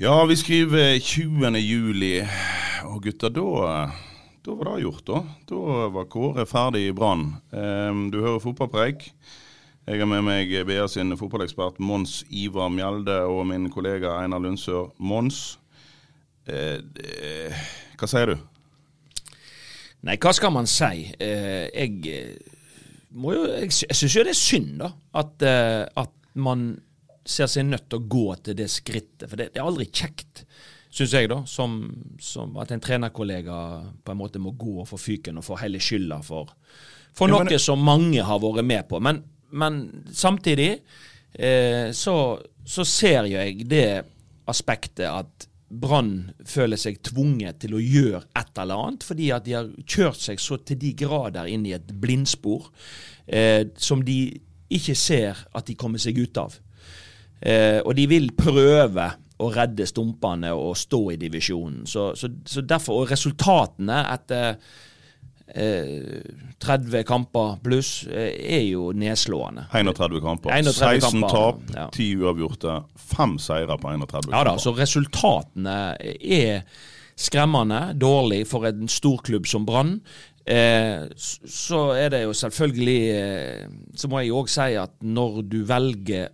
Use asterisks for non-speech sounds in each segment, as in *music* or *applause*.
Ja, vi skriver 20. juli, og gutter, da, da var det gjort, da. Da var Kåre ferdig i Brann. Um, du hører fotballpreik. Jeg har med meg BA sin fotballekspert Mons Ivar Mjelde og min kollega Einar Lundsør. Mons, eh, hva sier du? Nei, hva skal man si? Eh, jeg eh, må jo Jeg, syns jo det er synd, da. At, at man ser seg nødt til å gå til det skrittet. For det, det er aldri kjekt, syns jeg, da. Som, som at en trenerkollega på en måte må gå og få fyken og få hele skylda for, for Ja, noe men- som mange har vært med på. Men, men samtidig eh, så, så ser jeg det aspektet at Brann føler seg tvunget til å gjøre et eller annet, fordi at de har kjørt seg så til de grader inn i et blindspor eh, som de ikke ser at de kommer seg ut av. Eh, og de vil prøve å redde stumpene og stå i divisjonen. Så, så, så derfor, Og resultatene etter eh, 30 kamper pluss eh, er jo nedslående. 31 kamper. 31 16 kamper, tap, ja. 10 uavgjorte, 5 seire på 31 kamper. Ja da, så resultatene er skremmende dårlig for en storklubb som Brann. Eh, så er det jo selvfølgelig eh, Så må jeg òg si at når du velger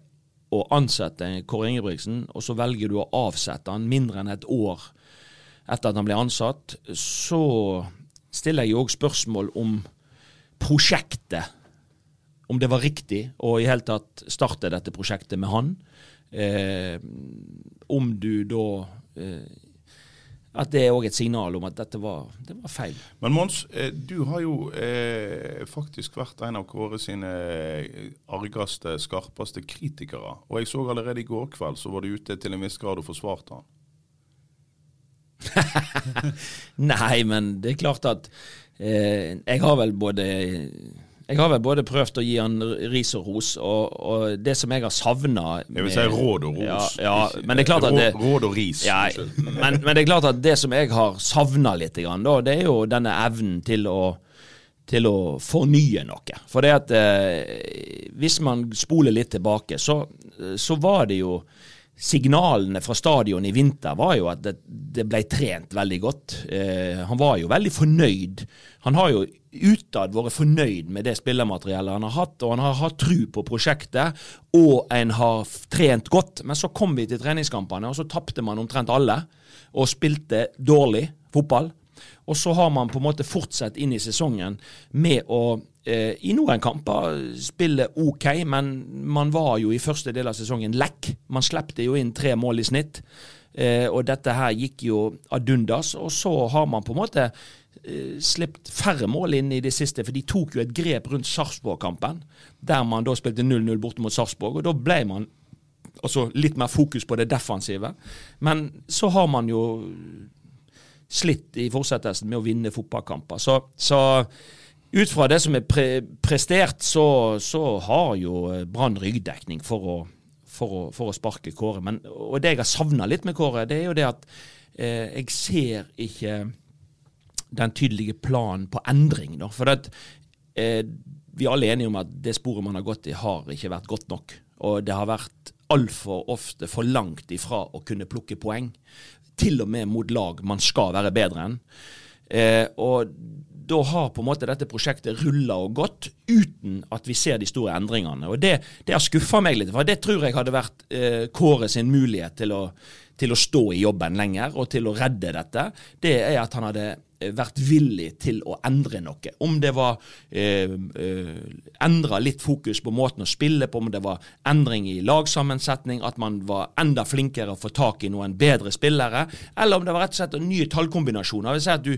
å ansette Kåre Ingebrigtsen, og så velger du å avsette han mindre enn et år etter at han ble ansatt, så stiller jeg jo òg spørsmål om prosjektet. Om det var riktig å i hele tatt starte dette prosjektet med han. Eh, om du da eh, At det er òg et signal om at dette var, det var feil. Men Mons, eh, du har jo eh, faktisk vært en av Kåre sine eh, argeste, skarpeste kritikere. Og jeg så allerede i går kveld så var du ute til en viss grad og forsvarte han. *laughs* Nei, men det er klart at eh, jeg har vel både jeg har vel både prøvd å gi han ris og ros, og, og det som jeg har savna Jeg vil si råd og ros. Ja, ja, men det er klart at det, råd, og ris. Ja, men, men det er klart at det som jeg har savna litt, det er jo denne evnen til å, til å fornye noe. For det at eh, hvis man spoler litt tilbake, så, så var det jo Signalene fra stadion i vinter var jo at det, det ble trent veldig godt. Eh, han var jo veldig fornøyd. Han har jo utad vært fornøyd med det spillermateriellet han har hatt, og han har hatt tru på prosjektet, og en har trent godt. Men så kom vi til treningskampene, og så tapte man omtrent alle, og spilte dårlig fotball. Og så har man på en måte fortsatt inn i sesongen med å i noen kamper spille OK, men man var jo i første del av sesongen lekk. Man slepte jo inn tre mål i snitt. Eh, og dette her gikk jo ad undas. Og så har man på en måte eh, sluppet færre mål inn i det siste, for de tok jo et grep rundt Sarpsborg-kampen, der man da spilte 0-0 borte mot Sarpsborg. Og da ble man altså litt mer fokus på det defensive. Men så har man jo slitt i fortsettelsen med å vinne fotballkamper. Så, så ut fra det som er pre prestert, så, så har jo Brann ryggdekning for for, for å sparke Kåre. Men, og det jeg har savna litt med Kåre, det er jo det at eh, jeg ser ikke den tydelige planen på endring. Da. For at, eh, vi er alle enige om at det sporet man har gått i, har ikke vært godt nok. Og det har vært altfor ofte for langt ifra å kunne plukke poeng. Til og med mot lag man skal være bedre enn. Eh, og da har på en måte dette prosjektet rulla og gått uten at vi ser de store endringene. Og Det, det har skuffa meg litt, for det tror jeg hadde vært eh, Kåre sin mulighet til å, til å stå i jobben lenger og til å redde dette. Det er at han hadde vært villig til å endre noe. Om det var eh, eh, endra litt fokus på måten å spille på, om det var endring i lagsammensetning, at man var enda flinkere å få tak i noen bedre spillere, eller om det var rett og slett nye tallkombinasjoner. Jeg vil si at du,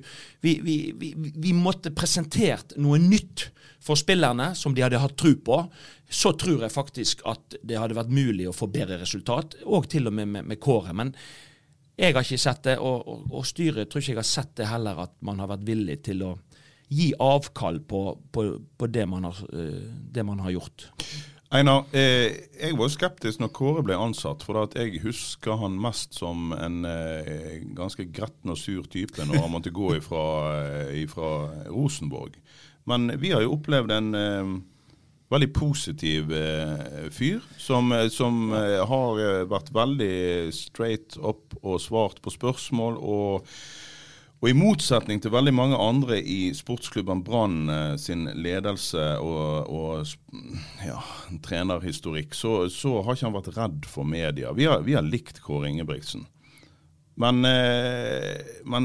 vi, vi, vi, vi måtte presentert noe nytt for spillerne som de hadde hatt tro på, så tror jeg faktisk at det hadde vært mulig å få bedre resultat, og til og med med, med Kåre. Men jeg har ikke sett det, og, og, og, styret tror ikke jeg har sett det heller, at man har vært villig til å gi avkall på, på, på det, man har, uh, det, man har, gjort. Einar, eh, jeg var skeptisk når Kåre ble ansatt, for jeg husker han mest som en eh, ganske gretten og sur type når han måtte gå ifra, eh, ifra Rosenborg. Men vi har jo opplevd en eh, veldig positiv eh, fyr, som, eh, som eh, har eh, vært veldig straight up og svart på spørsmål. Og, og i motsetning til veldig mange andre i sportsklubben Brann eh, sin ledelse og, og ja, trenerhistorikk, så, så, har ikke han vært redd for media. Vi har, vi har likt Kåre Ingebrigtsen. Men, men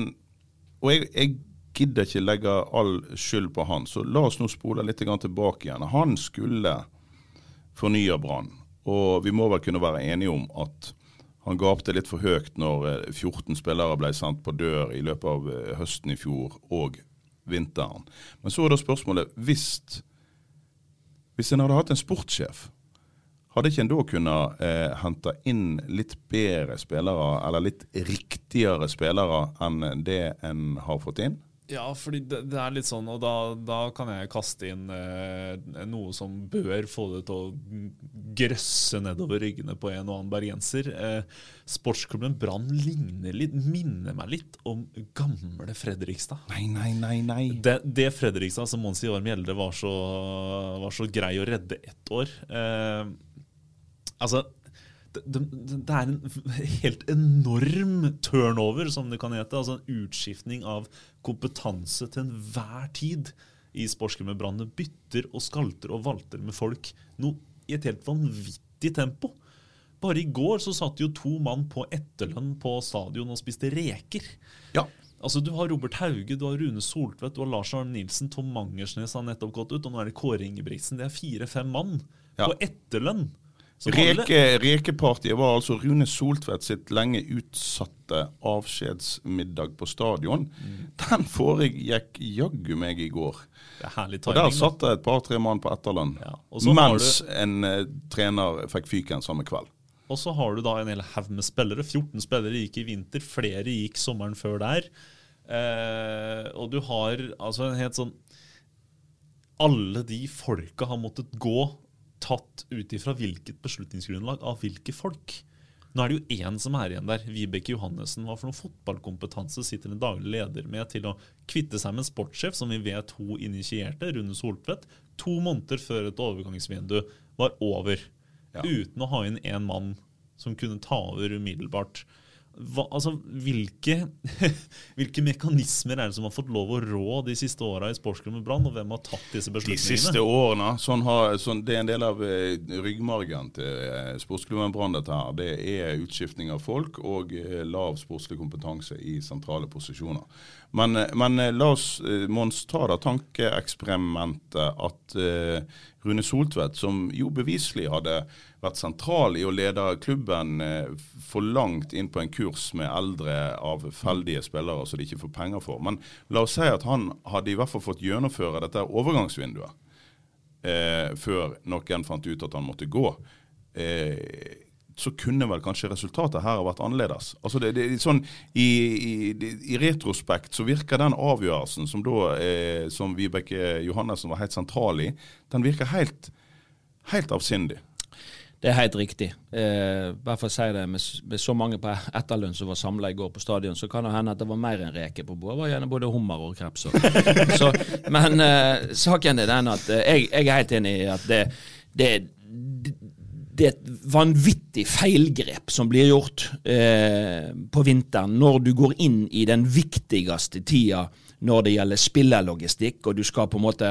Og jeg, jeg gidder ikke legge all skyld på han. Så la oss nå spole litt tilbake igjen. Han skulle fornye Brann. Og vi må vel kunne være enige om at han gapte litt for høyt når 14 eh, spillere ble sendt på dør i løpet av eh, høsten i fjor og vinteren. Men så er da spørsmålet hvis, hvis en hadde hatt en sportssjef, hadde ikke en da kunnet eh, hente inn litt bedre spillere, eller litt riktigere spillere enn det en har fått inn? Ja, fordi det, det, er litt sånn, og da, da kan jeg kaste inn eh, noe som bør få det til å grøsse nedover ryggene på en og annen bergenser. Eh, sportsklubben Brann ligner litt, minner meg litt om gamle Fredrikstad. Nei, nei, nei, nei. Det, det Fredrikstad som Mons Ivar Mjelde var, var, så grei å redde ett år. Eh, altså det, det, er en *laughs* helt enorm turnover, som det kan hete. Altså en utskiftning av kompetanse til enhver tid i sportsklubben. Bytter og skalter og valter med folk noe i et helt vanvittig tempo. Bare i går så satt jo to mann på etterlønn på stadion og spiste reker. Ja. Altså Du har Robert Hauge, du har Rune Soltvedt, du har Lars Arne Nilsen, Tom Mangersnes har nettopp gått ut, og nå er det Kåre Ingebrigtsen. Det er fire-fem mann ja. på etterlønn. Reke, rekepartiet var altså Rune Soltvedt sitt lenge utsatte avskjedsmiddag på stadion. Mm. Den foregikk jaggu meg i går. Det er herlig timing, og Der satt det et par-tre mann på etterlønn. Ja. Mens du... en uh, trener fikk fyken samme kveld. Og så har du da en hel haug med spillere. 14 spillere gikk i vinter, flere gikk sommeren før der. Uh, og du har altså en helt sånn Alle de folka har måttet gå tatt ut ifra hvilket beslutningsgrunnlag av hvilke folk. Nå er det jo én som er igjen der. Vibeke Johannessen. Hva for noen fotballkompetanse sitter en daglig leder med til å kvitte seg med en sportssjef som vi vet hun initierte, Rune Soltvedt, to måneder før et overgangsvindu var over. Ja. Uten å ha inn én mann som kunne ta over umiddelbart hva, altså, hvilke, *laughs* hvilke, mekanismer er det som har fått lov å rå de siste åra i sportsklubben Brann, og hvem har tatt disse beslutningene? De siste årene, sånn har, sånn, Det er en del av eh, ryggmargen til eh, sportsklubben Brann. dette her, Det er utskiftning av folk og eh, lav sportslig kompetanse i sentrale posisjoner. Men, men eh, la oss, eh, Mons, ta da tankeeksperimentet at Rune Soltvedt, som jo beviselig hadde vært sentral i å lede klubben for langt inn på en kurs med eldre avfeldige spillere som de ikke får penger for. Men la oss si at han hadde i hvert fall fått gjennomføre dette overgangsvinduet uh, før noen fant ut at han måtte gå. Eh, så kunne vel kanskje resultatet her ha vært annerledes. Altså det, det, sånn, i, i, i, retrospekt så virker den avgjørelsen som da, eh, som Vibeke Johannessen var helt sentral i, den virker helt, helt avsindig. Det er helt riktig. Eh, bare for å si det, med, med, så mange på etterlønn som var samla i går på stadion, så kan det hende at det var mer enn reker på bordet. Det var gjerne både hummer og kreps. *laughs* så, men eh, saken er den at eh, jeg, jeg, er helt enig i at det, det, det er et vanvittig feilgrep som blir gjort eh, på vinteren når du går inn i den viktigste tida når det gjelder spillerlogistikk, og du skal på en måte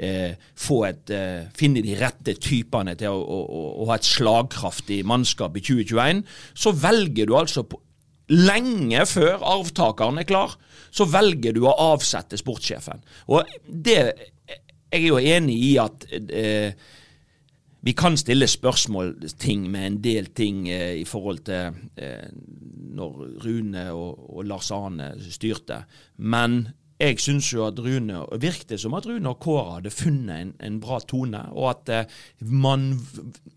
eh, et, eh, finne de rette typene til å, å, å, å, ha et slagkraftig mannskap i 2021, så velger du altså på lenge før arvtakeren er klar, så velger du å avsette sportssjefen. Og det Jeg er jo enig i at eh, vi kan stille spørsmål ting med en del ting eh, i forhold til eh, når Rune og, og Lars Arne styrte. Men jeg syns jo at Rune virket som at Rune og Kåre hadde funnet en, en bra tone, og at eh, man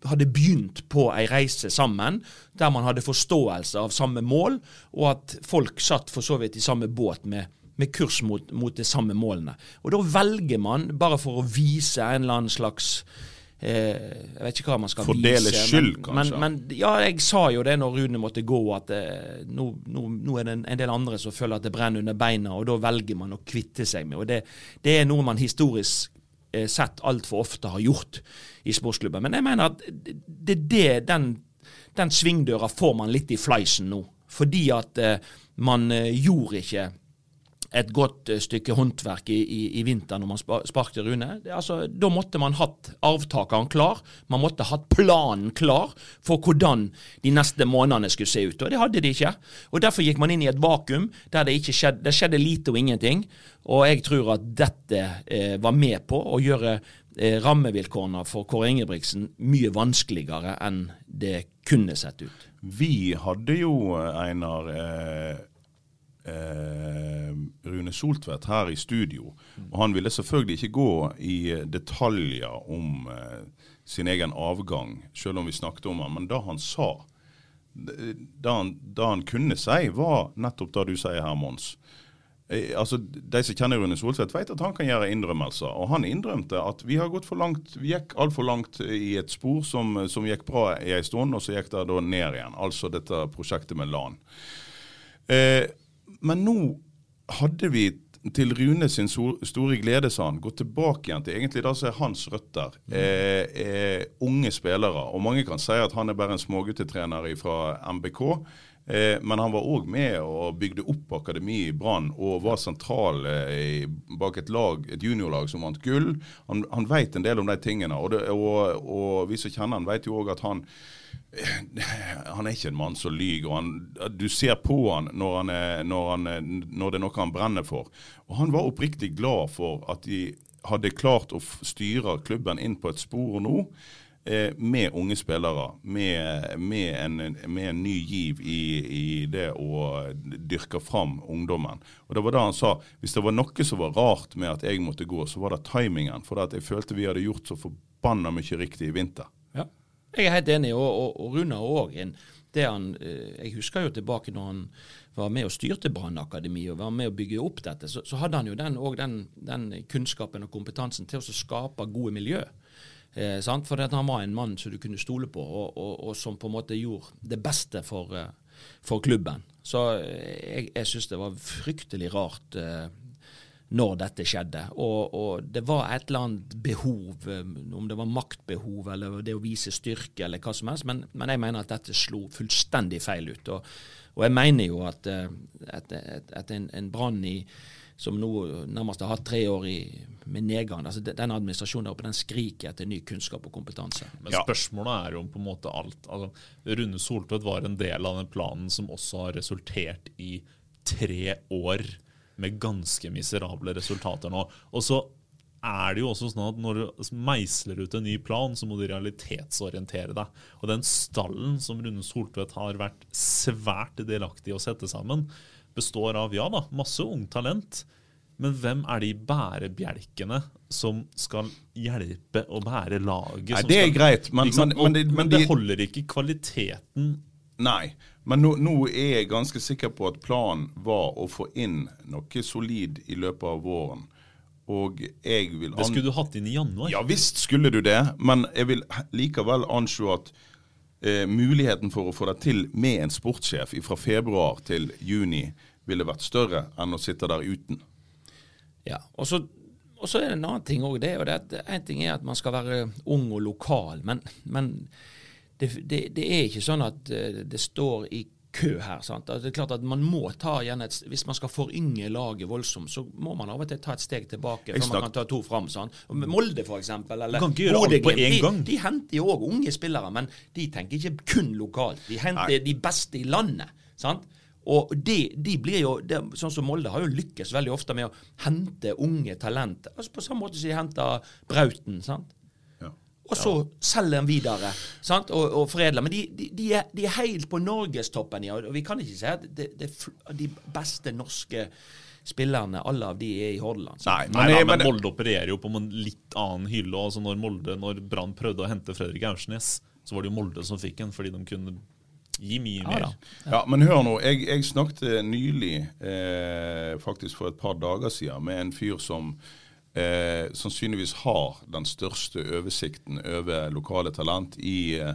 hadde begynt på ei reise sammen der man hadde forståelse av samme mål, og at folk satt for så vidt i samme båt med, med kurs mot, mot de samme målene. Og da velger man, bare for å vise en eller annen slags Jeg vet ikke hva man skal Fordele vise. skyld, men, kanskje? Men, men ja, jeg sa jo det når Rune måtte gå, at eh, nå, nå, nå er det en, en del andre som føler at det brenner under beina, og da velger man å kvitte seg med. Og det, det er noe man historisk eh, sett altfor ofte har gjort i sportsklubben. Men jeg mener at det, det, den, den svingdøra får man litt i fleisen nå. Fordi at eh, man eh, gjorde ikke et godt eh, stykke håndverk i, i, i vinter når man spa- sparket Rune. Det, altså, da måtte man hatt arvtakeren klar. Man måtte hatt planen klar for hvordan de neste månedene skulle se ut. Og det hadde de ikke. Og Derfor gikk man inn i et vakuum der det skjedde, det skjedde lite og ingenting. Og jeg tror at dette eh, var med på å gjøre eh, rammevilkårene for Kåre Ingebrigtsen mye vanskeligere enn det kunne sett ut. Vi hadde jo, Einar, eh, eh, Rune Soltvedt her i studio. Og han ville selvfølgelig ikke gå i detaljer om eh, sin egen avgang, selv om vi snakket om han. Men det han sa, det han, han kunne si, var nettopp det du sier her, Mons. Eh, altså, De som kjenner Rune Soltvedt, vet at han kan gjøre innrømmelser. Og han innrømte at vi har gått for langt, vi gikk altfor langt i et spor som, som gikk bra i en stund, og så gikk det da ned igjen. Altså dette prosjektet med LAN. Eh, men nå hadde vi til Rune sin store glede, sa han, gått tilbake igjen til egentlig det som er hans røtter. Eh, eh, unge spillere. Og mange kan si at han er bare en småguttetrener fra MBK. Eh, men han var òg med og bygde opp akademiet i Brann og var sentral eh, bak et lag, et juniorlag som vant gull. Han, han vet en del om de tingene. Og, det, og, og vi som kjenner han, vet jo òg at han han er ikke en mann som lyver. Du ser på han når, han er, når, han når det er noe han brenner for. Og Han var oppriktig glad for at de hadde klart å styre klubben inn på et spor nå. Eh, med unge spillere, med, med, en, med en ny giv i, i det å dyrke fram ungdommen. Og det var da han sa. Hvis det var noe som var rart med at jeg måtte gå, så var det timingen. For jeg følte vi hadde gjort så forbanna mye riktig i vinter. Ja. Jeg er helt enig, og, og, og Runa òg. Eh, jeg husker jo tilbake når han var med og styrte Brannakademiet og var med å bygge opp dette, så, så hadde han jo den, den, den kunnskapen og kompetansen til å skape gode miljø. Eh? For han var en mann som du kunne stole på, og, og, og som på en måte gjorde det beste for, eh, for klubben. Så eh, jeg, jeg syns det var fryktelig rart eh, når dette skjedde. Og, og det var et eller annet behov, eh, om det var maktbehov eller det å vise styrke eller hva som helst, men, men jeg mener at dette slo fullstendig feil ut. Og, og jeg mener jo at, at, at en, en brann i som nå nærmest har hatt tre år i, med nedgang. altså de- Den administrasjonen der oppe den skriker etter ny kunnskap og kompetanse. Men spørsmålet er jo om på en måte alt. Altså, Rune Soltvedt var en del av den planen som også har resultert i tre år med ganske miserable resultater nå. Og så er det jo også sånn at når du meisler ut en ny plan, så må du realitetsorientere deg. Og den stallen som Rune Soltvedt har vært svært delaktig i å sette sammen, består av, ja da, masse ungt talent. Men hvem er de bærebjelkene som skal hjelpe å bære laget? Nei, det er skal- greit, men- liksom, men- men det- men det de- holder ikke kvaliteten Nei, men nå, nå er jeg ganske sikker på at planen var å få inn noe solid i løpet av våren. Og jeg vil Det skulle du hatt inn i januar. Ja visst skulle du det, men jeg vil likevel anslå at eh, muligheten for å få det til med en sportssjef fra februar til juni ville vært større enn å sitte der uten. Ja, og så, og så er det en annen ting òg. En ting er at man skal være ung og lokal, men, men det, det, det er ikke sånn at eh, det står i kø her. sant? Altså, det er klart at man må ta igjen et, Hvis man skal forynge laget voldsomt, så må man av og til ta et steg tilbake før man kan ta to fram. sant? Molde f.eks. eller Bodø-Glimt. De, de henter jo òg unge spillere, men de tenker ikke kun lokalt. De henter Nei. de beste i landet. sant? Og de, de blir jo, de, sånn som Molde har jo lykkes veldig ofte med å hente unge talenter. Altså På samme måte som de henter Brauten. sant? Ja. Og så selger de videre sant? Og, og foredler. Men de, de, de, er, de er helt på norgestoppen. Ja. Og vi kan ikke si at det, det, er de beste norske spillerne, alle av de er i Hordaland. Nei, Nei, Nei, men, da, men men, Molde opererer jo på en litt annen hylle. Altså når Molde, når Brann prøvde å hente Fredrik Aursnes, så var det jo Molde som fikk en, fordi de kunne gi mye Ja, mer. Ja, ja, men hør nå. Jeg, jeg snakket nylig, eh, faktisk for et par dager siden, med en fyr som eh, sannsynligvis har den største oversikten over lokale talent i eh,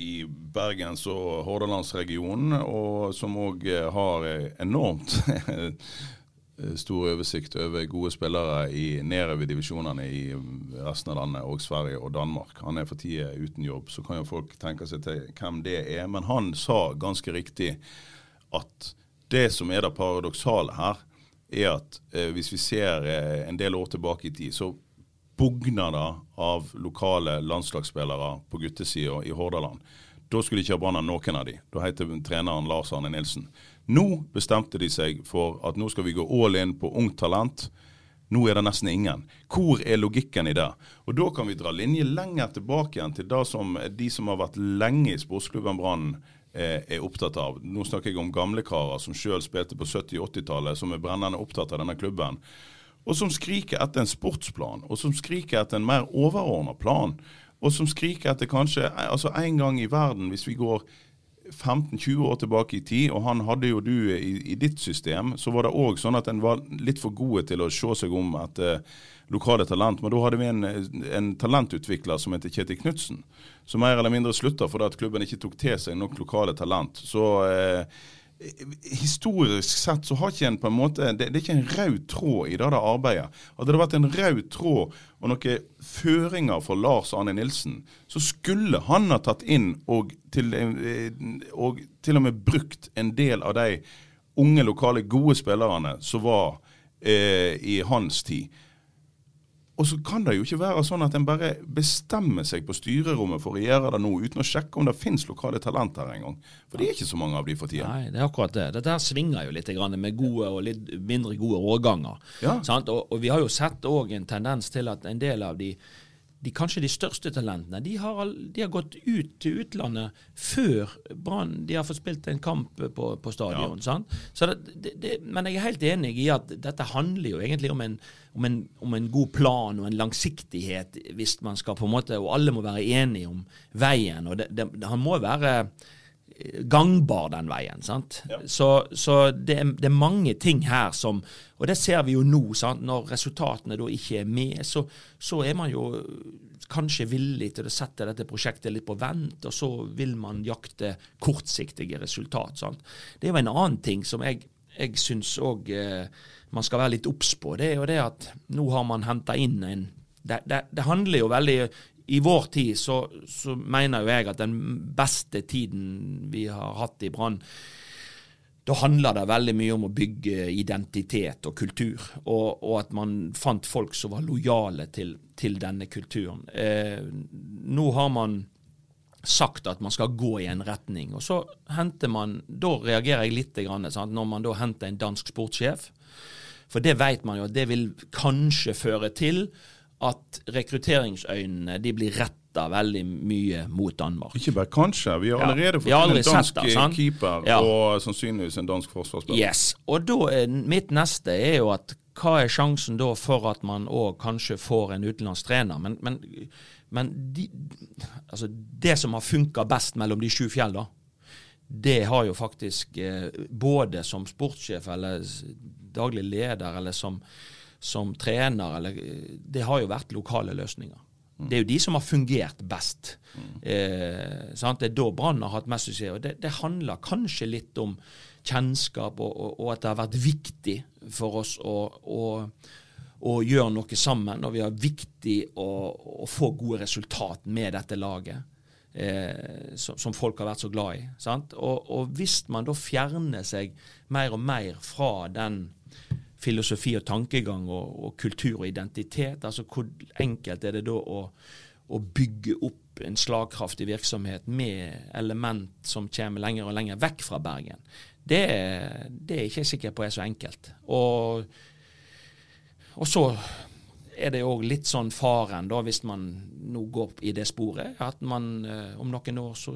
i Bergens- og Hordalandsregionen, og som òg har eh, enormt eh, *laughs* stor oversikt over gode spillere i nedover divisjonene i resten av landet, og Sverige og Danmark. Han er for tida uten jobb, så kan jo folk tenke seg til hvem det er. Men han sa ganske riktig at det som er det paradoksale her, er at eh, hvis vi ser eh, en del år tilbake i tid, så bugner det av lokale landslagsspillere på guttesida i Hordaland. Da skulle ikke Brann ha noen av de. Da heter treneren Lars Arne Nilsen. Nå bestemte de seg for at nå skal vi gå all in på ungt talent. Nå er det nesten ingen. Hvor er logikken i det? Og Da kan vi dra linje lenger tilbake igjen til det som de som har vært lenge i sportsklubben Brann eh, er opptatt av. Nå snakker jeg om gamle karer som sjøl spilte på 70- 80-tallet, som er brennende opptatt av denne klubben. Og som skriker etter en sportsplan, og som skriker etter en mer overordna plan. Og som skriker etter kanskje altså en gang i verden, hvis vi går 15-20 år tilbake i tid, og han hadde jo du i, i ditt system, så var det òg sånn at en var litt for gode til å se seg om etter lokale talent. Men da hadde vi en, en talentutvikler som heter Kjetil Knutsen, som mer eller mindre slutta fordi at klubben ikke tok til seg nok lokale talent. Så eh, historisk sett så har ikke en på en måte Det, det er ikke en rød tråd i det det arbeidet. Hadde det vært en rød tråd og noen føringer for Lars Arne Nilsen, så skulle han ha tatt inn og til, eh, og til og med brukt en del av de unge, lokale, gode spillerne som var eh, i hans tid. Og så kan det jo ikke være sånn at en bare bestemmer seg på styrerommet for å gjøre det nå, uten å sjekke om det finnes lokale talenter engang. For det er ikke så mange av de for tida. Nei, det er akkurat det. Dette her svinger jo litt med gode og litt mindre gode årganger. Ja. Sant? Og, og vi har jo sett òg en tendens til at en del av de, de kanskje de største talentene, de har, de har gått ut til utlandet før Brann de har fått spilt en kamp på, på stadion. Så det, det, det, men jeg er helt enig i at dette handler jo egentlig om en, om, en, om en god plan og en langsiktighet, hvis man skal på en måte, og alle må være enige om veien. og Han må være gangbar, den veien. sant? Så, så det, er, det er mange ting her som Og det ser vi jo nå. sant? Når resultatene da ikke er med, så, så er man jo kanskje villig til å sette dette prosjektet litt på vent, og så vil man jakte kortsiktige resultat. sant? Det er jo en annen ting som jeg, jeg syns òg eh, man skal være litt obs på. Det er jo det at nå har man henta inn en det, det, det handler jo veldig i vår tid så, så mener jo jeg at den beste tiden vi har hatt i Brann, da handler det veldig mye om å bygge identitet og kultur, og, og at man fant folk som var lojale til, til denne kulturen. Eh, nå har man sagt at man skal gå i en retning, og så henter man Da reagerer jeg litt grann, sant? når man da henter en dansk sportssjef. For det vet man jo at det vil kanskje føre til at rekrutteringsøynene de blir retta veldig mye mot Danmark. Ikke bare kanskje. Vi har allerede ja, fått en dansk det, keeper Ja. og sannsynligvis en dansk forsvarsspiller. Yes. Og da mitt neste er jo at hva er sjansen da for at man òg kanskje får en utenlandsk trener? Men, men, men de, altså det som har funka best mellom de sju fjell, da, det har jo faktisk eh, både som sportssjef eller daglig leder eller som, som trener, eller, eh, det har jo vært lokale løsninger. Det er jo de som har fungert best. Eh, sant? Det er da Brann har hatt mest suksess. og det, det handler kanskje litt om kjennskap, og, og, og at det har vært viktig for oss å, å, å gjøre noe sammen. Og vi har viktig å, å få gode resultat med dette laget. Eh, som, som folk har vært så glad i. Sant? Og, og hvis man da fjerner seg mer og mer fra den filosofi og tankegang og, og kultur og identitet, altså hvor enkelt er det da å, å bygge opp en slagkraftig virksomhet med element som kommer lenger og lenger vekk fra Bergen. det, det er jeg ikke sikker på er så enkelt. Og, og så er det òg litt sånn faren, da, hvis man nå går i det sporet, at man eh, om noen år så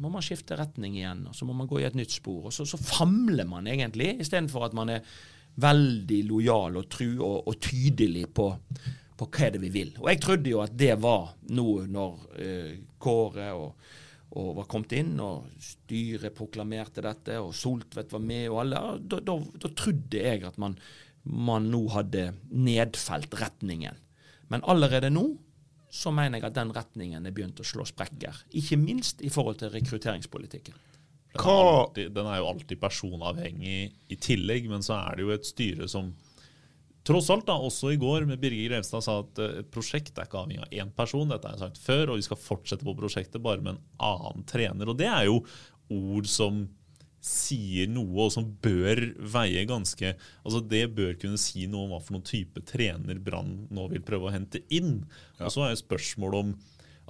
må man skifte retning igjen, og så må man gå i et nytt spor. Og så, så famler man egentlig, istedenfor at man er veldig lojal og tru og, og tydelig på, på hva er det vi vil. Og jeg trodde jo at det var nå når eh, Kåre og, og var kommet inn, og styret proklamerte dette, og Soltvedt var med, og alle. Da, trodde jeg at man, man nå hadde nedfelt retningen. Men allerede nå så mener jeg at den retningen er begynt å slå sprekker. Ikke minst i forhold til rekrutteringspolitikken. Den er, alltid, den er jo alltid personavhengig i tillegg, men så er det jo et styre som tross alt, da, også i går med Birger Grevstad sa at eh, et prosjekt er ikke avhengig av én person, dette har jeg sagt før, og vi skal fortsette på prosjektet bare med en annen trener. Og det er jo ord som sier noe, og som bør veie ganske Altså Det bør kunne si noe om hva for noen type trener Brann nå vil prøve å hente inn. Og så er jo spørsmålet om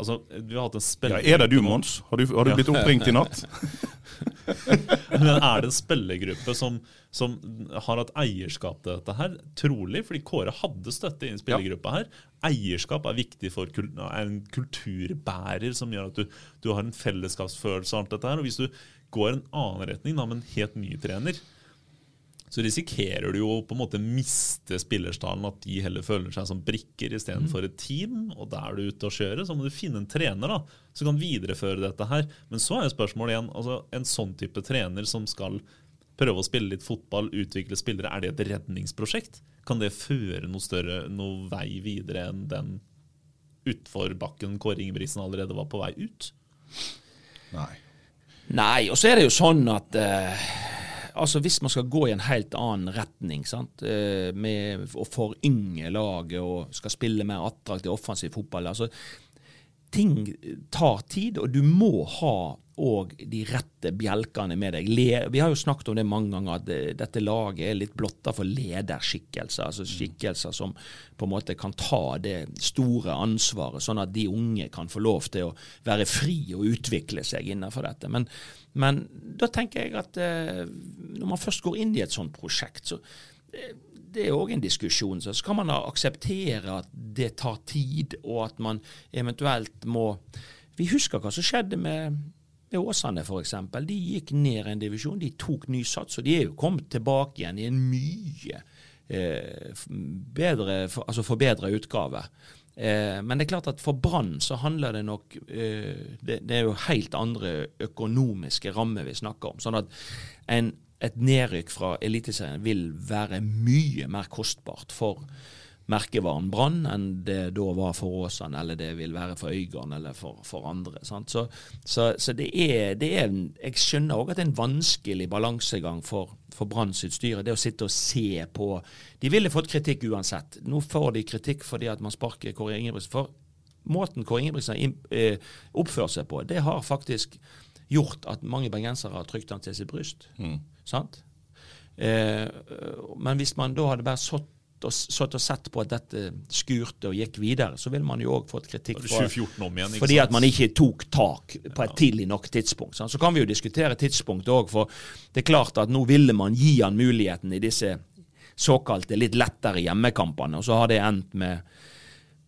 Altså, vi har hatt en Ja, er det du, Mons? Har du, har du blitt oppringt i natt? *laughs* Men er det en spillergruppe som, som har hatt eierskap til dette her? Trolig, fordi Kåre hadde støtte i en spillergruppa her. Eierskap er viktig for er en kulturbærer som gjør at du, du har en fellesskapsfølelse og alt dette her. Og hvis du går en annen retning da, med en helt ny trener, så risikerer du jo på en måte miste spillerstallen, at de heller føler seg som brikker istedenfor et team. Og da er du ute og kjøre, så må du finne en trener da, som kan videreføre dette her. Men så er jo spørsmålet igjen, altså en sånn type trener som skal prøve å spille litt fotball, utvikle spillere, er det et redningsprosjekt? Kan det føre noe større, noe vei videre enn den utforbakken Kåre Ingebrigtsen allerede var på vei ut? Nei. Nei, og så er det jo sånn at eh, altså hvis man skal gå i en helt annen retning, sant? Eh, med å forynge laget og skal spille mer attraktiv offensiv fotball altså, Ting tar tid, og du må ha og de rette bjelkene med deg. Le, vi har jo snakket om det mange ganger, at eh, dette laget er litt blotta for lederskikkelser. altså Skikkelser som på en måte kan ta det store ansvaret, sånn at de unge kan få lov til å være fri og utvikle seg innenfor dette. Men, men da tenker jeg at eh, når man først går inn i et sånt prosjekt, så eh, det er òg en diskusjon. Så skal man da akseptere at det tar tid, og at man eventuelt må Vi husker hva som skjedde med, med Åsane, f.eks. De gikk ned en divisjon, de tok ny sats, og de er jo kommet tilbake igjen i en mye eh, bedre, altså forbedra utgave. Eh, men det er klart at for Brann så handler det nok eh, det er jo helt andre økonomiske rammer vi snakker om. sånn at en et nedrykk fra Eliteserien vil være mye mer kostbart for merkevaren Brann enn det da var for Åsane, eller det vil være for Øygarden eller for, for andre. Så, så, så det, er, det er en- Jeg skjønner òg at det er en vanskelig balansegang for, for Brann sitt styre, det å sitte og se på De ville fått kritikk uansett. Nå får de kritikk fordi at man sparker Kåre Ingebrigtsen. For måten Kåre Ingebrigtsen eh, oppført seg på, det har faktisk gjort at mange bergensere har trykt han til sitt bryst. Sant? Eh, men hvis man da hadde bare satt og, satt og sett på at dette skurte og gikk videre, så ville man jo òg fått kritikk Da det fra 2014 om igjen, fordi at man ikke tok tak på et tidlig nok tidspunkt. Sant? Så kan vi jo diskutere tidspunkt òg, for det er klart at nå ville man gi han muligheten i disse såkalte litt lettere hjemmekampene, og så har det endt med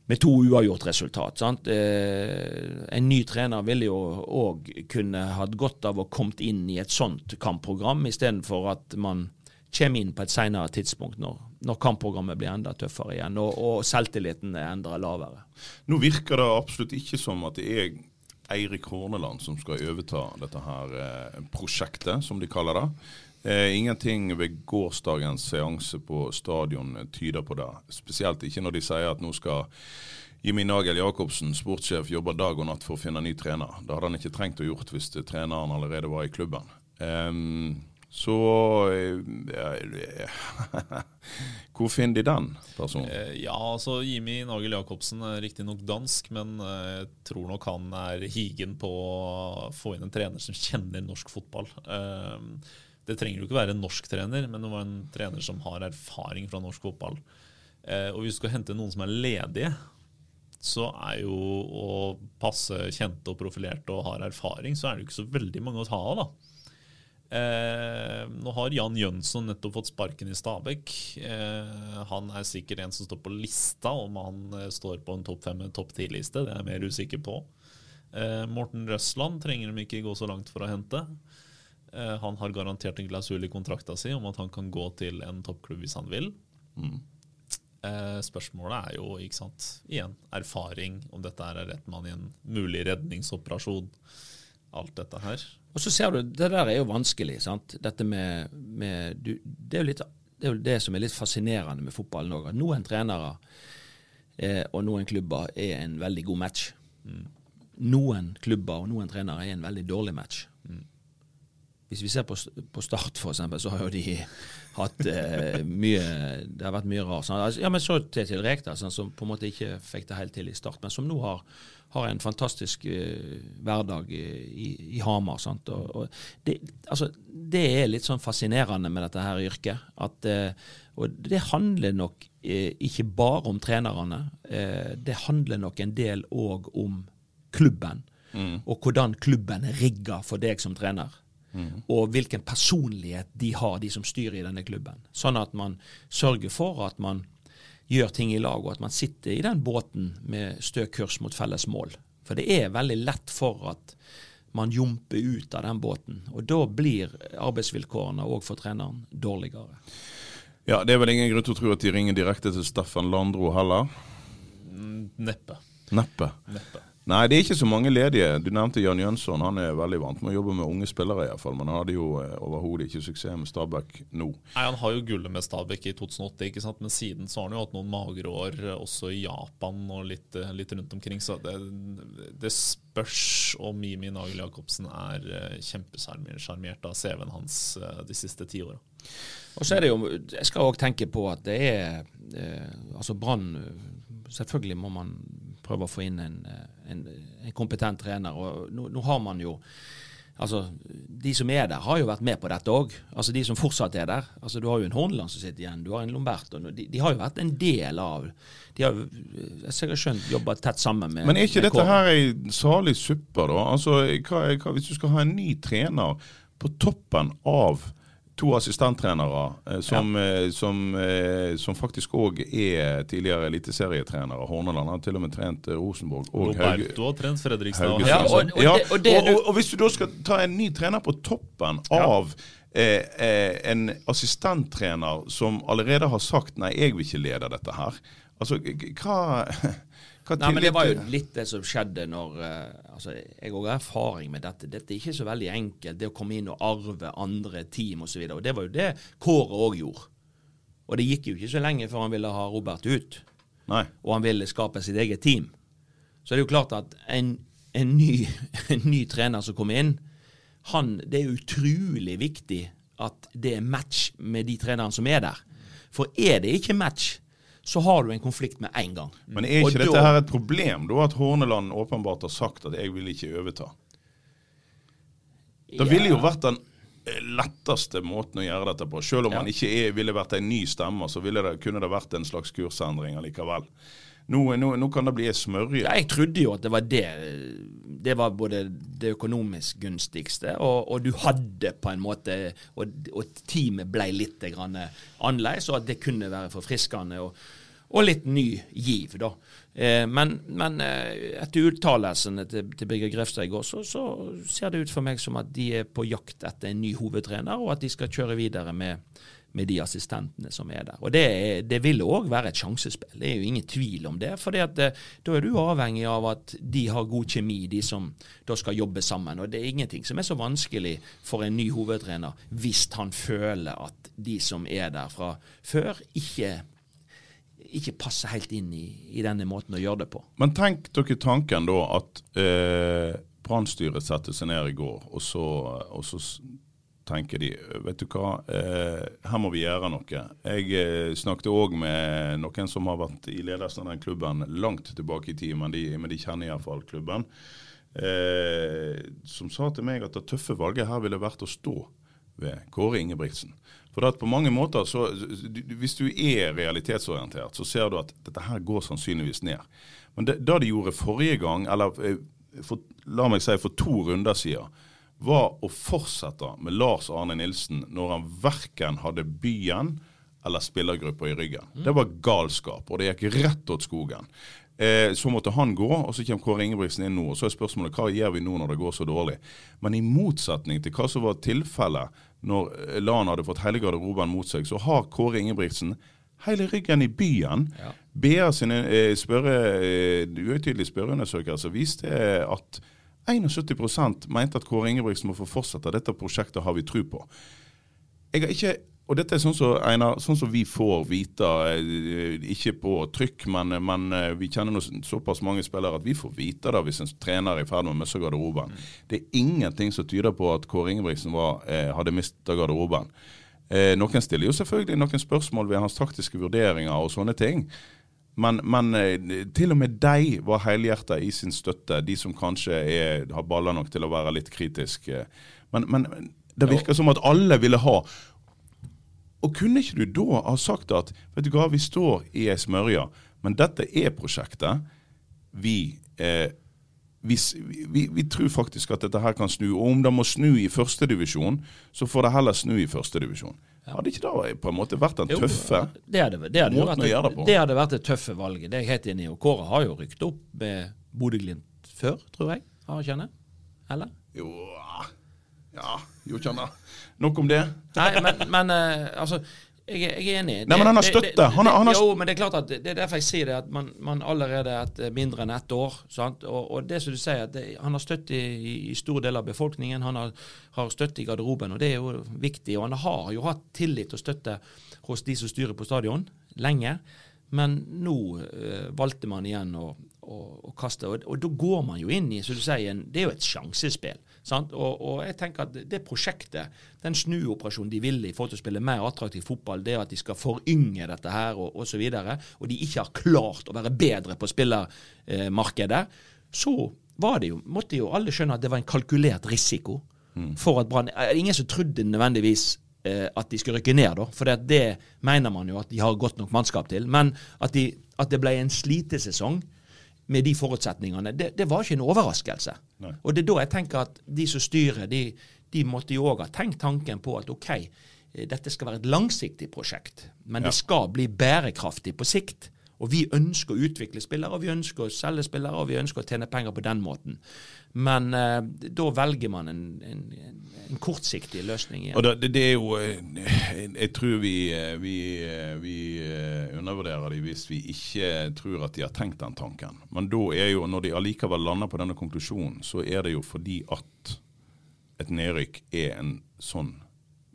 med to uavgjort-resultat. sant? Eh, en ny trener ville jo òg kunne hatt godt av å kommet inn i et sånt kampprogram, istedenfor at man kommer inn på et senere tidspunkt når, når kampprogrammet blir enda tøffere igjen, og, og selvtilliten er enda lavere. Nå virker det absolutt ikke som at det er Eirik Horneland som skal overta dette her eh, prosjektet, som de kaller det. Eh, ingenting ved gårsdagens seanse på stadion tyder på det. Spesielt ikke når de sier at nå skal Jimmy Nagel Jacobsen, sportssjef, jobbe dag og natt for å finne ny trener. Det hadde han ikke trengt å gjort hvis treneren allerede var i klubben. Ehm, så eh, *laughs* Hvor finner de den personen? Eh, Ja, altså Jimmy Nagel Jacobsen er riktignok dansk, men eh, jeg tror nok han er higen på å få inn en trener som kjenner norsk fotball. Eh, Det trenger jo ikke være en norsk trener, men det var en trener som har erfaring fra norsk fotball. Eh, Og hvis du skal hente noen som er ledige, så er jo å passe kjente og profilerte og har erfaring, så er det jo ikke så veldig mange å ta av, da. Eh, nå har Jan Jønsson nettopp fått sparken i Stabæk. Eh, han er sikkert en som står på lista, om han eh, står på en topp fem- topp ti-liste. Det er jeg mer usikker på. Eh, Morten Røsland trenger de ikke gå så langt for å hente. Eh, han har garantert en klausul i kontrakta si om at han kan gå til en toppklubb hvis han vil. Mm. spørsmålet er jo, ikke sant, igjen, erfaring, om dette er rett mann i en mulig redningsoperasjon. Alt dette her. Og så ser du, Det der er jo vanskelig. sant? Dette med, med du, det, er jo litt, det er jo det som er litt fascinerende med fotballen òg. At noen trenere eh, og noen klubber er en veldig god match. Noen klubber og noen trenere er en veldig dårlig match. Hvis vi ser på, på Start, eksempel, så har jo de hatt eh, mye Det har vært mye rart. Sånn. Ja, men så til, til Rekdal, sånn, som på en måte ikke fikk det helt til i Start, men som nå har, har en fantastisk eh, hverdag i, i, Hamar. Sant? Og, og det, altså, det er litt sånn fascinerende med dette her yrket. At, eh, og det handler nok eh, ikke bare om trenerne. Eh, det handler nok en del òg om klubben. Og hvordan klubben er rigga for deg som trener og hvilken personlighet de har, de som styrer i denne klubben. Sånn at man sørger for at man gjør ting i lag, og at man sitter i den båten med stø kurs mot felles mål. For det er veldig lett for at man jumper ut av den båten. Og da blir arbeidsvilkårene òg for treneren dårligere. Ja, Det er vel ingen grunn til å tro at de ringer direkte til Staffan Landro heller? Neppe. Neppe. Neppe. Nei, det er ikke så mange ledige. Du nevnte Jan Jønsson. Han er veldig vant med å jobbe med unge spillere, i hvert fall, men han hadde jo eh, overhodet ikke suksess med Stabæk nå. Nei, Han har jo gullet med Stabæk i 2008, ikke sant? men siden så har han jo hatt noen magre år eh, også i Japan og litt, eh, litt rundt omkring. Så det, det spørs om Mimi Nagel Jacobsen er kjempesjarmert av CV-en hans de siste ti åra. Og så er det jo, Jeg skal òg tenke på at det er eh, altså Brann Selvfølgelig må man prøve å få inn en, en, en kompetent trener. og nå, nå har man jo Altså, De som er der, har jo vært med på dette òg. Altså, de som fortsatt er der. Altså, Du har jo en Horneland som sitter igjen, du har en Lomberto. De, de har jo vært en del av De har jo, jeg har skjønt, jobba tett sammen med Men er ikke dette Kåre. her ei salig suppe, da? Altså, hva, hva, Hvis du skal ha en ny trener på toppen av to assistenttrenere eh, som, eh, som, eh, som faktisk òg er tidligere eliteserietrenere. Horneland har til og med trent Rosenborg og Hauge. Har trent Fredrikstad. Haugesund. Ja, og- og Ja, og hvis du da skal ta en ny trener på toppen av eh, eh, en assistenttrener som allerede har sagt nei, jeg vil ikke lede dette her. Altså, hva *laughs* Nei, men Det var jo litt det som skjedde når eh, altså Jeg har erfaring med dette. Dette er ikke så veldig enkelt, det å komme inn og arve andre team osv. Det var jo det Kåre òg gjorde. Og det gikk jo ikke så lenge før han ville ha Robert ut, Nei. og han ville skape sitt eget team. Så det er jo klart at en, en, ny, *laughs* en ny trener som kommer inn, han, det er utrolig viktig at det er match med de trenerne som er der. For er det ikke match, så har du en konflikt med en gang. Men er Og ikke da- dette her et problem, da, at Horneland åpenbart har sagt at jeg vil ikke overta? Det ville jo vært den eh, letteste måten å gjøre dette på. Selv om Ja. han ikke er, ville vært en ny stemme, så ville det, kunne det vært en slags kursendring allikevel. Nå, nå, nå kan det bli ei smørje. Ja, jeg trodde jo at det var det Det var både det økonomisk gunstigste, og, og du hadde på en måte Og, og teamet ble litt annerledes, og at det kunne være forfriskende. og og litt ny giv, da. Eh, men, men eh, etter uttalelsene til, til Birger Grefstad i går, så, så ser det ut for meg som at de er på jakt etter en ny hovedtrener, og at de skal kjøre videre med, med de assistentene som er der. Og Det, det vil òg være et sjansespill, det er jo ingen tvil om det. For da er du avhengig av at de har god kjemi, de som da skal jobbe sammen. Og Det er ingenting som er så vanskelig for en ny hovedtrener hvis han føler at de som er der fra før, ikke, ikke passer helt inn i, i denne måten å gjøre det på. Men tenk dere tanken da at eh, Brannstyret satte seg ned i går, og så, og så tenker de vet du hva, eh, her må vi gjøre noe. Jeg eh, snakket òg med noen som har vært i ledelsen av den klubben langt tilbake i tid, men de, men de kjenner iallfall klubben. Eh, som sa til meg at det tøffe valget her ville vært å stå ved Kåre Ingebrigtsen. For at på mange måter, så, Hvis du er realitetsorientert, så ser du at dette her går sannsynligvis ned. Men det, det de gjorde forrige gang, eller eh, for, la meg si for to runder siden, var å fortsette med Lars Arne Nilsen når han verken hadde byen eller spillergruppa i ryggen. Det var galskap, og det gikk rett åt skogen. Eh, så måtte han gå, og så kommer Kåre Ingebrigtsen inn nå. og Så er spørsmålet hva gjør vi nå når det går så dårlig. Men i motsetning til hva som var tilfellet når eh, Lan hadde fått hele garderoben mot seg, så har Kåre Ingebrigtsen hele ryggen i byen. BA sine eh, spørre, eh, uhøytidelig spørreundersøkelser viste at 71 mente at Kåre Ingebrigtsen må få fortsette. Dette prosjektet har vi tro på. Jeg har ikke og dette er sånn som, Einar, sånn som vi får vite, eh, ikke på trykk, men, men eh, vi kjenner såpass mange spillere at vi får vite det hvis en trener er i ferd med å miste garderoben. Mm. Det er ingenting som tyder på at Kåre Ingebrigtsen var, eh, hadde mista garderoben. Eh, noen stiller jo selvfølgelig noen spørsmål ved hans taktiske vurderinger og sånne ting. Men, men eh, til og med de var helhjerta i sin støtte, de som kanskje er, har baller nok til å være litt kritiske. Men, men det virker som at alle ville ha og kunne ikke du da ha sagt at vet du hva, vi står i ei smørje, men dette er prosjektet. Vi, eh, vi, vi, vi, tror faktisk at dette her kan snu. Og om det må snu i førstedivisjon, så får det heller snu i førstedivisjon. Ja. Hadde ikke det på en måte vært den tøffe jo, det hadde, det hadde måten vært, å gjøre det på? Det hadde vært det tøffe valget. Det er jeg helt enig i. Og Kåre har jo rykt opp med Bodø-Glimt før, tror jeg. Har han ikke Eller? Jo, ja, jo kjenner. Nok om det. Nei, men, men uh, altså jeg, jeg, er enig. Nei, men han har støtte. Han han har... Jo, men det er klart at det er derfor jeg sier det, at man, man allerede et mindre enn ett år. Sant? Og, og det som du sier, at det, han har støtte i, i store deler av befolkningen. Han har, har, støtte i garderoben, og det er jo viktig. Og han har jo hatt tillit og støtte hos de som styrer på stadion, lenge. Men nå øh, valgte man igjen å, å, å kaste, og, og, da går man jo inn i som du sier, en, det er jo et sjansespill. Og, og, jeg tenker at det prosjektet, den snuoperasjonen de ville i forhold til å spille mer attraktiv fotball, det at de skal forynge dette her og osv., og, så og de ikke har klart å være bedre på spillermarkedet, så var det jo, måtte jo alle skjønne at det var en kalkulert risiko mm. for at Brann Ingen som trodde nødvendigvis eh, at de skulle rykke ned, da. For det, det, mener man jo at de har godt nok mannskap til. Men at, de, at det ble en slitesesong med de forutsetningene, det, det var ikke en overraskelse. Nei. Og det er da jeg tenker at de som styrer, de, de måtte jo òg ha tenkt tanken på at OK, eh, dette skal være et langsiktig prosjekt, men ja. det skal bli bærekraftig på sikt. Og vi ønsker å utvikle spillere, og vi ønsker å selge spillere, og vi ønsker å tjene penger på den måten. Men eh, da velger man en, en, en kortsiktig løsning igjen. Det, det, er jo eh, Jeg tror vi, eh, vi, eh, vi undervurderer dem hvis vi ikke tror at de har tenkt den tanken. Men da er jo, når de allikevel lander på denne konklusjonen, så er det jo fordi at et nedrykk er en sånn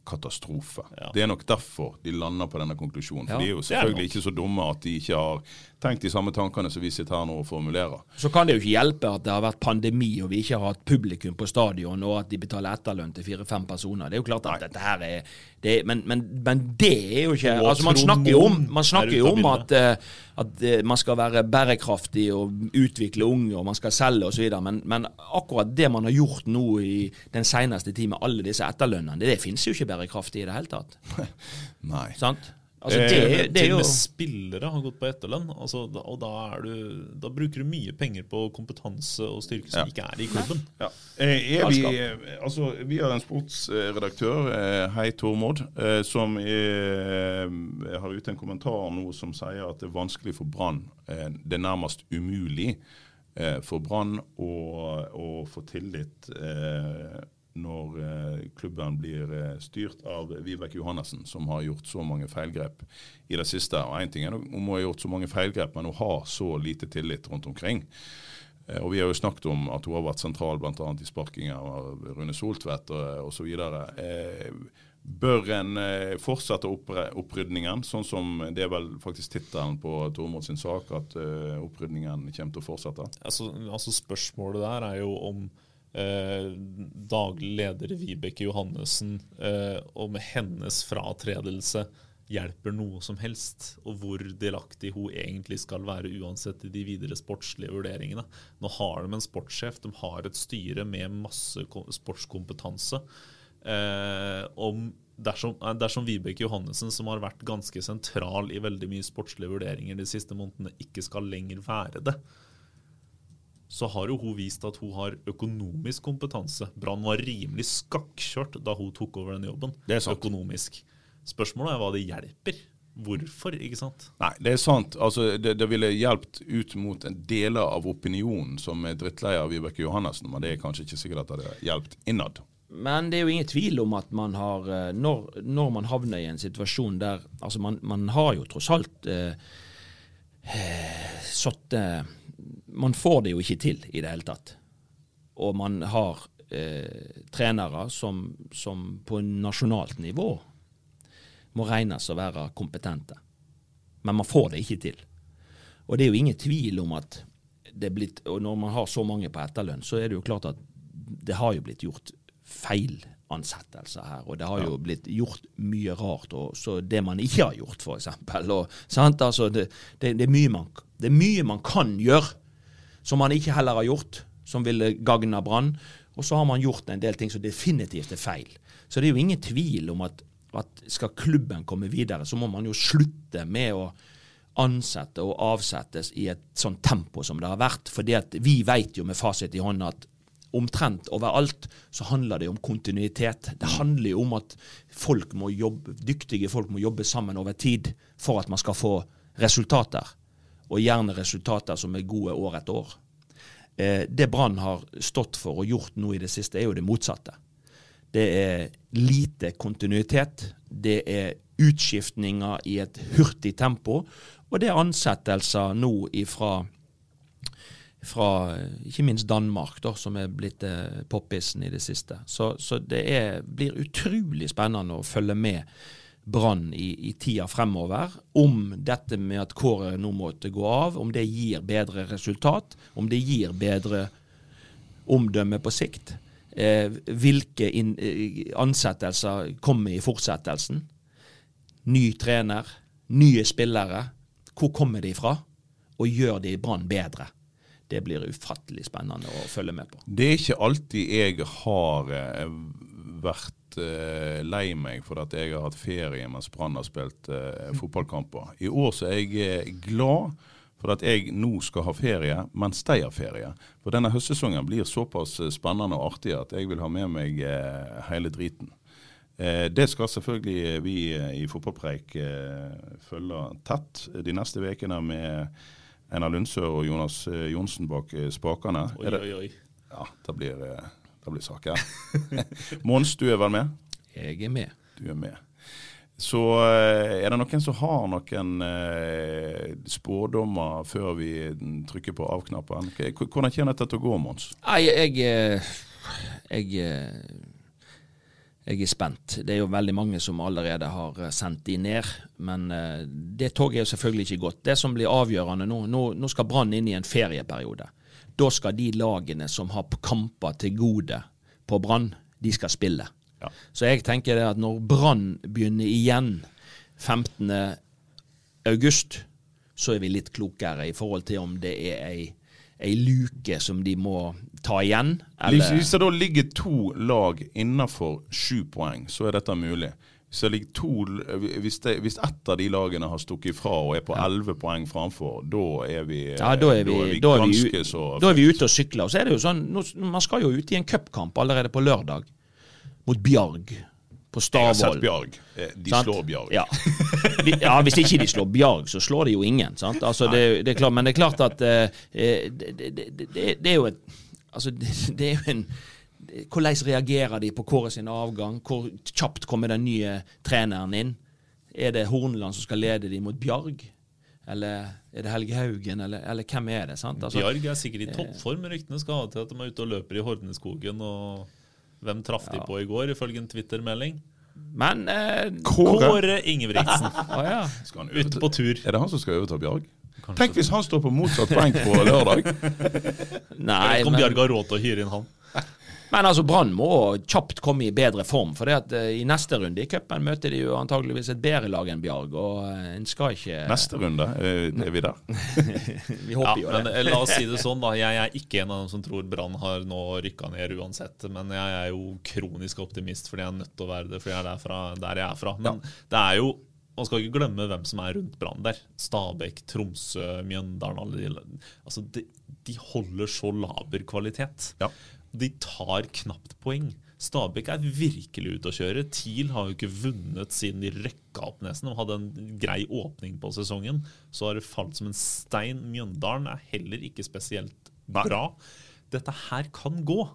katastrofe. Ja. Det er nok derfor de lander på denne konklusjonen. For ja, de er jo selvfølgelig er ikke så dumme at de ikke har tenkt de samme tankene som vi sitter her nå og formulerer. Så kan det jo ikke hjelpe at det har vært pandemi og vi ikke har hatt publikum på stadion, og at de betaler etterlønn til fire-fem personer. Det er jo klart at Nei. dette her er det, men, men, men, det er jo ikke altså Man snakker jo om, man snakker jo om at, uh, at uh, man skal være bærekraftig og utvikle unge, og man skal selge osv., men, men akkurat det man har gjort nå i den seneste tid med alle disse etterlønnene, det, det finnes jo ikke bærekraftig i det hele tatt. *laughs* Nei. Sant? Altså, det, eh, det til og med spillere har gått på etterlønn, altså, og da, du, da, bruker du mye penger på kompetanse og styrke som ja. ikke er i klubben. Ja. Eh, vi, altså, vi, har en sportsredaktør, eh, hei Tormod, eh, som er, eh, har ute en kommentar nå som sier at det er vanskelig for Brann. Eh, det er nærmest umulig for Brann å, å, få tillit. Eh, når eh, klubben blir eh, styrt av Vibeke Johannessen, som har gjort så mange feilgrep i det siste. Og Én ting er hun må ha gjort så mange feilgrep, men hun har så lite tillit rundt omkring. Eh, og Vi har jo snakket om at hun har vært sentral bl.a. i sparkinga av Rune Soltvedt osv. Bør en fortsette opprydningen, sånn som det er vel faktisk tittelen på Tormod sin sak, at opprydningen kommer til å fortsette? Altså, altså Spørsmålet der er jo om eh, daglig leder Vibeke Johannessen eh, og med hennes fratredelse hjelper noe som helst, og hvor delaktig hun egentlig skal være uansett i de videre sportslige vurderingene. Nå har de en sportssjef, de har et styre med masse sportskompetanse. Eh, om dersom, eh, dersom Vibeke Johannessen, som har vært ganske sentral i veldig mye sportslige vurderinger de siste månedene, ikke skal lenger være det, så har jo hun vist at hun har økonomisk kompetanse. Brann var rimelig skakkjørt da hun tok over den jobben. Det er sant. Økonomisk. Spørsmålet er hva det hjelper. Hvorfor, ikke sant? Nei, det er sant. Altså, det, det ville hjulpet ut mot en deler av opinionen som er drittlei av Vibeke Johannessen, men det er kanskje ikke sikkert at det hadde hjulpet innad. Men det er jo ingen tvil om at man har eh, Når, når man havner i en situasjon der Altså, man, man har jo tross alt eh, eh, satt eh, Man får det jo ikke til i det hele tatt. Og man har eh, trenere som, som på nasjonalt nivå må regnes å være kompetente. Men man får det ikke til. Og det er jo ingen tvil om at det er blitt, og når man har så mange på etterlønn, så er det jo klart at det har jo blitt gjort feilansettelser her. Og det har jo blitt gjort mye rart, og så det man ikke har gjort, f.eks. Altså, det, det, det, er mye man, det er mye man kan gjøre som man ikke heller har gjort, som ville gagna Brann. Og så har man gjort en del ting som definitivt er feil. Så det er jo ingen tvil om at, at skal klubben komme videre, så må man jo slutte med å ansette og avsettes i et sånt tempo som det har vært. fordi vi vet jo med fasit i hånda at omtrent overalt så handler det om kontinuitet. Det handler jo om at folk må jobbe, dyktige folk må jobbe sammen over tid for at man skal få resultater. Og gjerne resultater som er gode år etter år. Eh, det Brann har stått for og gjort nå i det siste, er jo det motsatte. Det er lite kontinuitet. Det er utskiftninger i et hurtig tempo. Og det er ansettelser nå ifra fra ikke minst Danmark, da, som er blitt eh, poppisen i det siste. Så, så det er, blir utrolig spennende å følge med Brann i, i, tida fremover. Om dette med at Kåre nå måtte gå av, om det gir bedre resultat. Om det gir bedre omdømme på sikt. Eh, hvilke in, eh, ansettelser kommer i fortsettelsen. Ny trener, nye spillere. Hvor kommer de fra? Og gjør de Brann bedre? det blir ufattelig spennende å følge med på. Det er ikke alltid jeg har eh, eh, lei meg for at jeg har hatt ferie mens Brann har spilt uh, fotballkamper. I år så er jeg eh, glad for at jeg nå skal ha ferie mens de har ferie. For denne høstsesongen blir såpass spennende og artig at jeg vil ha med meg uh, hele driten. Det skal selvfølgelig vi i Fotballpreik følge tett de neste ukene med Einar Lundsør og Jonas Johnsen bak spakene. Oi, oi, oi. Ja, det blir, eh, det blir saker. *laughs* Mons, du er vel med? Jeg er med. Du er med. Så er det noen som har noen eh, spådommer før vi trykker på av-knappen? Hvordan kommer dette til å gå, Mons? Nei, jeg, jeg, jeg jeg er spent. Det er jo veldig mange som allerede har eh, sendt de ned. Men det toget er jo selvfølgelig ikke gått. Det som blir avgjørende nå, nå, nå skal Brann inn i en ferieperiode. Da skal de lagene som har kamper til gode på Brann, de skal spille. Ja. Så jeg tenker det at når Brann begynner igjen 15. august, så er vi litt klokere i forhold til om det er ei ei luke som de må ta igjen? Eller? Hvis det da ligger to lag innenfor sju poeng, så er dette mulig. Hvis, to, hvis, det, hvis ett av de lagene har stukket ifra og er på elleve ja. poeng framfor, da er vi, ja, da er vi, da er vi, da er vi, så Da er vi ute og sykler. Og så er det jo sånn, Man skal jo ut i en cupkamp allerede på lørdag mot Bjarg på Stavål. Jeg har sett Bjarg. Eh, de sant? slår Bjarg. Ja. ja. Hvis ikke de slår Bjarg, så slår de jo ingen. Altså, det, det, klart, men det er klart at uh, det, det, er jo et Altså, *laughs* det, er jo en Hvordan reagerer de på Kåre sin avgang? Hvor kjapt kommer den nye treneren inn? Er det Horneland som skal lede dem mot Bjarg? Eller er det Helge Haugen, eller, eller hvem er det? sant? Altså, Bjarg er sikkert i toppform. Ryktene skal ha til at de er ute og løper i Hordneskogen. og hvem traff de på i går, ifølge en Twitter-melding? Men eh, Kåre, Kåre Ingebrigtsen. oh, *laughs* ja. Ute på tur. Er det han som skal overta Bjarg? Kanskje Tenk hvis han står på motsatt benk på lørdag. *laughs* Nei, Jeg vet ikke om Bjarg har råd til å hyre inn han. Men altså Brann må kjapt komme i bedre form. For det at uh, i neste runde i cupen møter de jo antageligvis et bedre lag enn Bjarg. Og uh, en skal ikke Neste runde? Er vi der? *laughs* vi håper ja, jo det. Men, eh, la oss si det *laughs* sånn, da. Jeg er ikke en av dem som tror Brann har nå rykka ned uansett. Men jeg er jo kronisk optimist fordi jeg er nødt til å være det, fordi jeg er derfra, der jeg er fra. Men ja. det er jo man skal ikke glemme hvem som er rundt Brann der. Stabæk, Tromsø, Mjøndalen alle de, altså de, de holder så laber kvalitet. Ja. De tar knapt poeng. Stabæk er virkelig ute å kjøre. TIL har jo ikke vunnet siden de røkka opp nesten. og hadde en grei åpning på sesongen. Så har det falt som en stein. Mjøndalen er heller ikke spesielt bra. Dette her kan gå.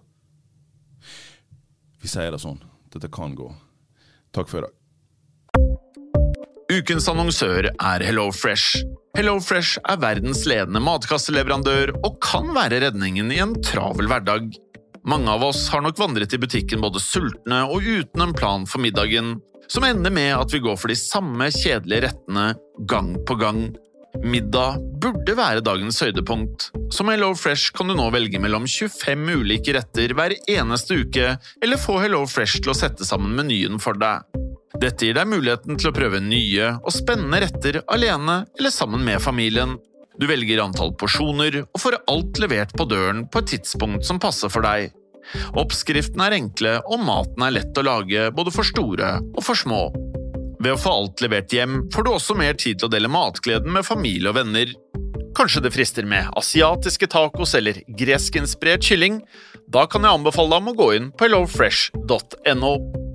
Vi sier det sånn. Dette kan gå. Takk for i dag. Ukens annonsør er HelloFresh. HelloFresh er verdens ledende matkasseleverandør og kan være redningen i en travel hverdag. Mange av oss har nok vandret i butikken både sultne og uten en plan for middagen, som ender med at vi går for de samme kjedelige rettene gang på gang. Middag burde være dagens høydepunkt. Som HelloFresh kan du nå velge mellom 25 ulike retter hver eneste uke, eller få HelloFresh til å sette sammen menyen for deg. Dette gir deg muligheten til å prøve nye og spennende retter alene eller sammen med familien. Du velger antall porsjoner og får alt levert på døren på et tidspunkt som passer for deg. Oppskriftene er enkle, og maten er lett å lage både for store og for små. Ved å få alt levert hjem får du også mer tid til å dele matgleden med familie og venner. Kanskje det frister med asiatiske tacos eller greskinspirert kylling? Da kan jeg anbefale deg om å gå inn på hellofresh.no.